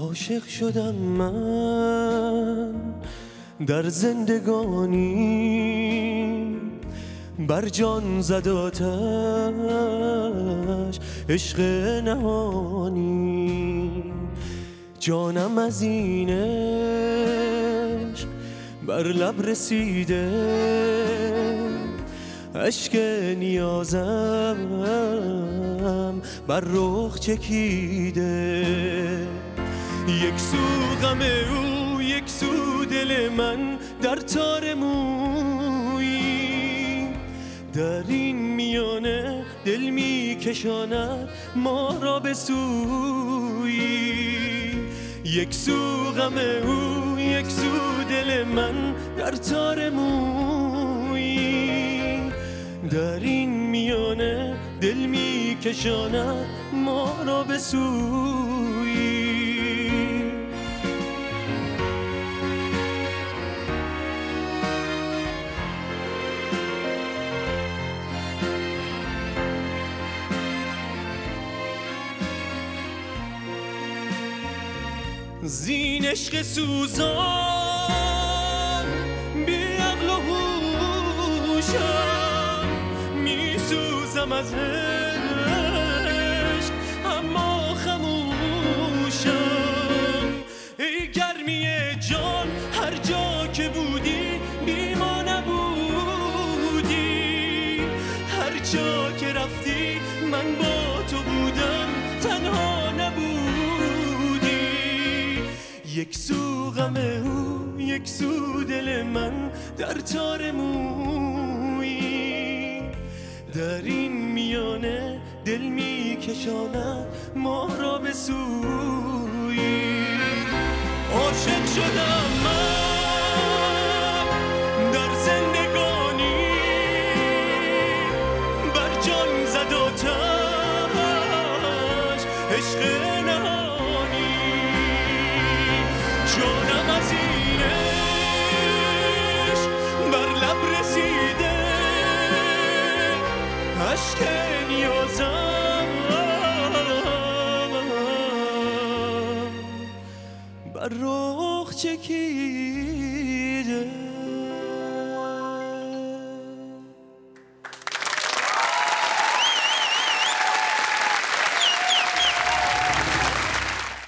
عاشق شدم من در زندگانی. بر جان زد آتش عشق نهانی. جانم از این بر لب رسیده. عشق نیازم بر رخ چکیده. یک سو غم او یک سو دل من در تار مویی در این میانه دل می کشاند ما را به سوی. یک سو غم او یک سو دل من در تار مویی در این میانه دل می کشاند ما را به سوی. زین عشق سوزان بی عقل و هوشم می سوزم از عشق اما خموشم ای گرمی جان هر جا که بودی بی ما نبودی. هر جا که رفتی من با یک سو غم او یک سو دل من در تار مویی در این میانه دل می کشاند ما را به سوی. عاشق شدم من در زندگانی. بر جان زد عشق رخ چکیده